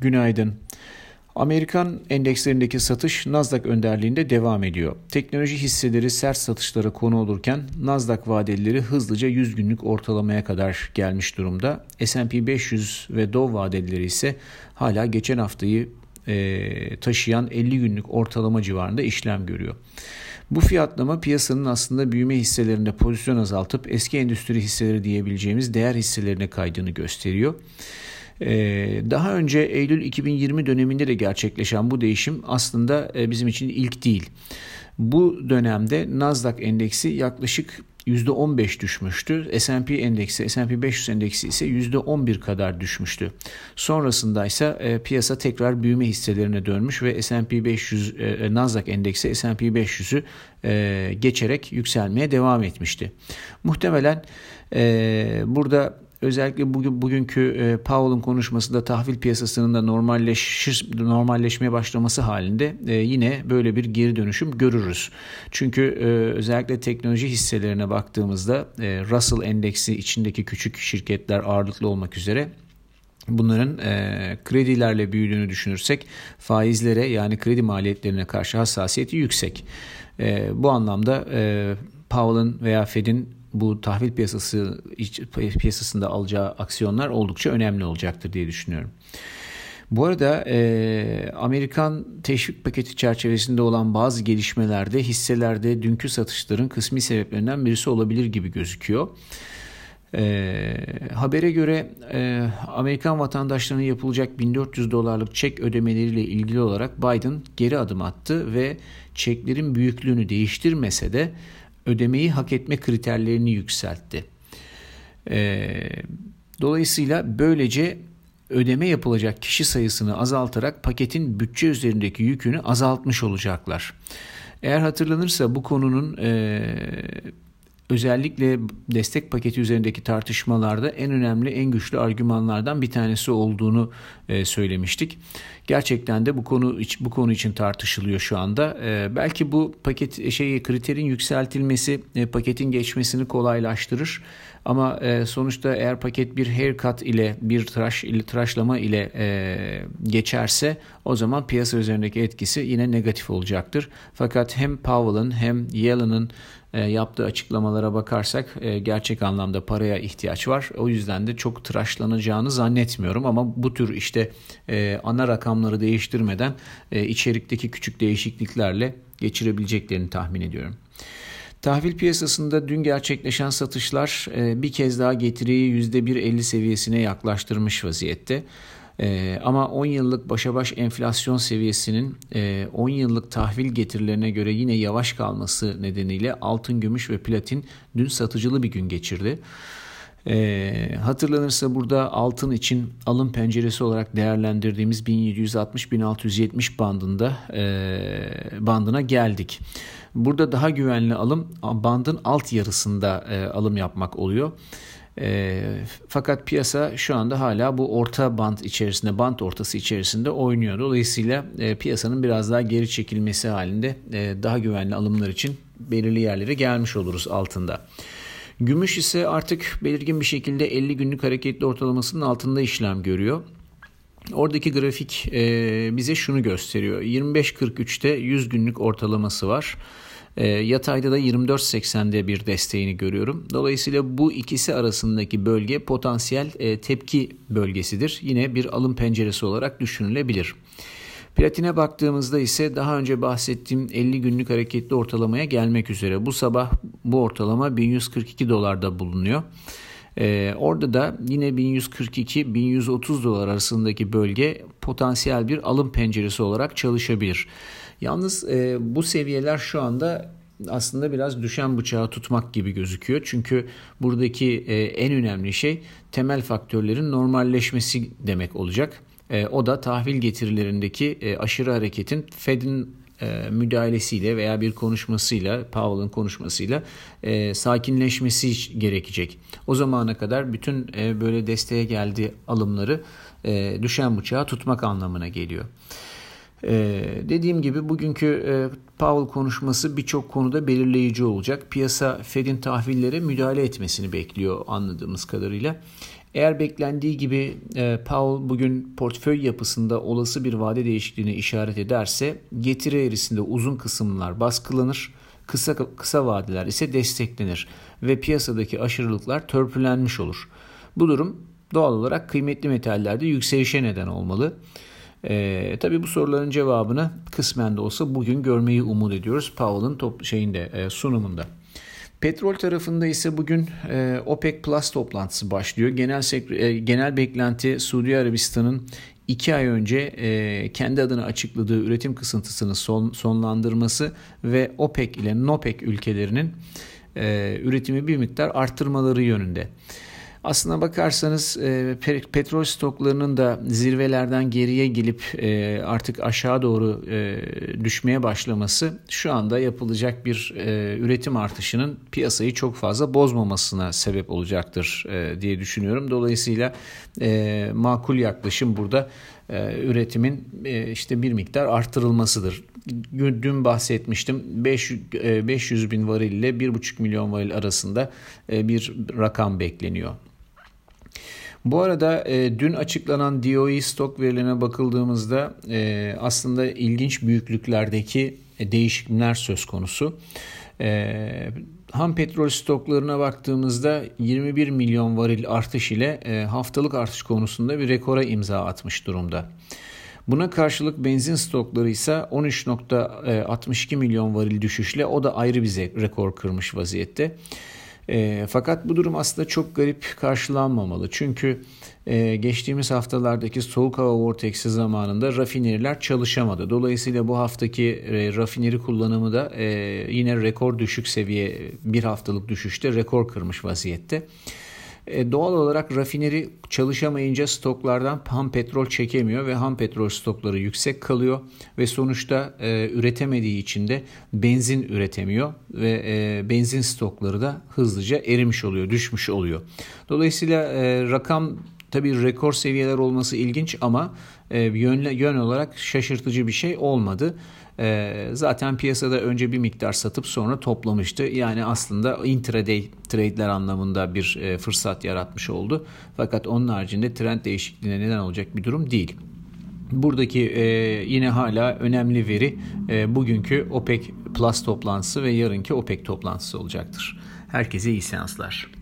Günaydın. Amerikan endekslerindeki satış Nasdaq önderliğinde devam ediyor. Teknoloji hisseleri sert satışlara konu olurken Nasdaq vadeleri hızlıca 100 günlük ortalamaya kadar gelmiş durumda. S&P 500 ve Dow vadeleri ise hala geçen haftayı e, taşıyan 50 günlük ortalama civarında işlem görüyor. Bu fiyatlama piyasanın aslında büyüme hisselerinde pozisyon azaltıp eski endüstri hisseleri diyebileceğimiz değer hisselerine kaydığını gösteriyor. Ee, daha önce Eylül 2020 döneminde de gerçekleşen bu değişim aslında e, bizim için ilk değil. Bu dönemde Nasdaq endeksi yaklaşık %15 düşmüştü. S&P endeksi, S&P 500 endeksi ise %11 kadar düşmüştü. Sonrasında ise e, piyasa tekrar büyüme hisselerine dönmüş ve S&P 500 e, Nasdaq endeksi S&P 500'ü e, geçerek yükselmeye devam etmişti. Muhtemelen burada Özellikle bugün bugünkü e, Powell'ın konuşmasında tahvil piyasasının da normalleşir, normalleşmeye başlaması halinde e, yine böyle bir geri dönüşüm görürüz. Çünkü e, özellikle teknoloji hisselerine baktığımızda e, Russell endeksi içindeki küçük şirketler ağırlıklı olmak üzere Bunların e, kredilerle büyüdüğünü düşünürsek faizlere yani kredi maliyetlerine karşı hassasiyeti yüksek. E, bu anlamda e, Powell'ın veya Fed'in bu tahvil piyasası piyasasında alacağı aksiyonlar oldukça önemli olacaktır diye düşünüyorum. Bu arada e, Amerikan teşvik paketi çerçevesinde olan bazı gelişmelerde hisselerde dünkü satışların kısmi sebeplerinden birisi olabilir gibi gözüküyor. E, habere göre e, Amerikan vatandaşlarına yapılacak 1400 dolarlık çek ödemeleriyle ilgili olarak Biden geri adım attı ve çeklerin büyüklüğünü değiştirmese de ödemeyi hak etme kriterlerini yükseltti. E, dolayısıyla böylece ödeme yapılacak kişi sayısını azaltarak paketin bütçe üzerindeki yükünü azaltmış olacaklar. Eğer hatırlanırsa bu konunun e, özellikle destek paketi üzerindeki tartışmalarda en önemli, en güçlü argümanlardan bir tanesi olduğunu e, söylemiştik. Gerçekten de bu konu bu konu için tartışılıyor şu anda. E, belki bu paket şeyi kriterin yükseltilmesi e, paketin geçmesini kolaylaştırır. Ama e, sonuçta eğer paket bir haircut ile bir tıraş ile tıraşlama ile e, geçerse o zaman piyasa üzerindeki etkisi yine negatif olacaktır. Fakat hem Powell'ın hem Yellen'ın e, yaptığı açıklamalara bakarsak e, gerçek anlamda paraya ihtiyaç var. O yüzden de çok tıraşlanacağını zannetmiyorum ama bu tür işte e, ana rakamları değiştirmeden içerikteki küçük değişikliklerle geçirebileceklerini tahmin ediyorum. Tahvil piyasasında dün gerçekleşen satışlar bir kez daha getiriyi %1.50 seviyesine yaklaştırmış vaziyette. Ee, ama 10 yıllık başa baş enflasyon seviyesinin e, 10 yıllık tahvil getirilerine göre yine yavaş kalması nedeniyle altın, gümüş ve platin dün satıcılı bir gün geçirdi. E, hatırlanırsa burada altın için alım penceresi olarak değerlendirdiğimiz 1760-1670 bandında e, bandına geldik. Burada daha güvenli alım bandın alt yarısında e, alım yapmak oluyor. E, fakat piyasa şu anda hala bu orta band içerisinde, band ortası içerisinde oynuyor. Dolayısıyla e, piyasanın biraz daha geri çekilmesi halinde e, daha güvenli alımlar için belirli yerlere gelmiş oluruz altında. Gümüş ise artık belirgin bir şekilde 50 günlük hareketli ortalamasının altında işlem görüyor. Oradaki grafik e, bize şunu gösteriyor. 25.43'te 100 günlük ortalaması var. E, yatayda da 24.80'de bir desteğini görüyorum. Dolayısıyla bu ikisi arasındaki bölge potansiyel e, tepki bölgesidir. Yine bir alım penceresi olarak düşünülebilir. Platine baktığımızda ise daha önce bahsettiğim 50 günlük hareketli ortalamaya gelmek üzere. Bu sabah bu ortalama 1142 dolarda bulunuyor. Ee, orada da yine 1142-1130 dolar arasındaki bölge potansiyel bir alım penceresi olarak çalışabilir. Yalnız e, bu seviyeler şu anda aslında biraz düşen bıçağı tutmak gibi gözüküyor. Çünkü buradaki e, en önemli şey temel faktörlerin normalleşmesi demek olacak. E, o da tahvil getirilerindeki e, aşırı hareketin Fed'in müdahalesiyle veya bir konuşmasıyla, Powell'ın konuşmasıyla e, sakinleşmesi gerekecek. O zamana kadar bütün e, böyle desteğe geldiği alımları e, düşen bıçağı tutmak anlamına geliyor. Ee, dediğim gibi bugünkü e, Powell konuşması birçok konuda belirleyici olacak. Piyasa Fed'in tahvillere müdahale etmesini bekliyor anladığımız kadarıyla. Eğer beklendiği gibi e, Powell bugün portföy yapısında olası bir vade değişikliğine işaret ederse getiri eğrisinde uzun kısımlar baskılanır, kısa kısa vadeler ise desteklenir ve piyasadaki aşırılıklar törpülenmiş olur. Bu durum doğal olarak kıymetli metallerde yükselişe neden olmalı. E, tabii bu soruların cevabını kısmen de olsa bugün görmeyi umut ediyoruz Powell'ın top şeyinde e, sunumunda. Petrol tarafında ise bugün e, OPEC Plus toplantısı başlıyor. Genel e, genel beklenti Suudi Arabistan'ın iki ay önce e, kendi adına açıkladığı üretim kısıntısını son, sonlandırması ve OPEC ile NOPEC ülkelerinin e, üretimi bir miktar arttırmaları yönünde. Aslına bakarsanız e, petrol stoklarının da zirvelerden geriye gelip e, artık aşağı doğru e, düşmeye başlaması şu anda yapılacak bir üretim artışının piyasayı çok fazla bozmamasına sebep olacaktır diye düşünüyorum. Dolayısıyla makul yaklaşım burada üretimin işte bir miktar arttırılmasıdır. Dün bahsetmiştim 500, e, 500 bin varil ile 1,5 milyon varil arasında bir rakam bekleniyor. Bu arada e, dün açıklanan DOE stok verilerine bakıldığımızda e, aslında ilginç büyüklüklerdeki e, değişiklikler söz konusu. E, ham petrol stoklarına baktığımızda 21 milyon varil artış ile e, haftalık artış konusunda bir rekora imza atmış durumda. Buna karşılık benzin stokları ise 13.62 milyon varil düşüşle o da ayrı bir rekor kırmış vaziyette. E, fakat bu durum aslında çok garip karşılanmamalı. Çünkü e, geçtiğimiz haftalardaki soğuk hava vorteksi zamanında rafineriler çalışamadı. Dolayısıyla bu haftaki e, rafineri kullanımı da e, yine rekor düşük seviye bir haftalık düşüşte rekor kırmış vaziyette. E, doğal olarak rafineri çalışamayınca stoklardan ham petrol çekemiyor ve ham petrol stokları yüksek kalıyor ve sonuçta e, üretemediği için de benzin üretemiyor ve e, benzin stokları da hızlıca erimiş oluyor, düşmüş oluyor. Dolayısıyla rakam tabii rekor seviyeler olması ilginç ama e, yön, yön olarak şaşırtıcı bir şey olmadı. Ee, zaten piyasada önce bir miktar satıp sonra toplamıştı. Yani aslında intraday trade'ler anlamında bir e, fırsat yaratmış oldu. Fakat onun haricinde trend değişikliğine neden olacak bir durum değil. Buradaki e, yine hala önemli veri e, bugünkü OPEC Plus toplantısı ve yarınki OPEC toplantısı olacaktır. Herkese iyi seanslar.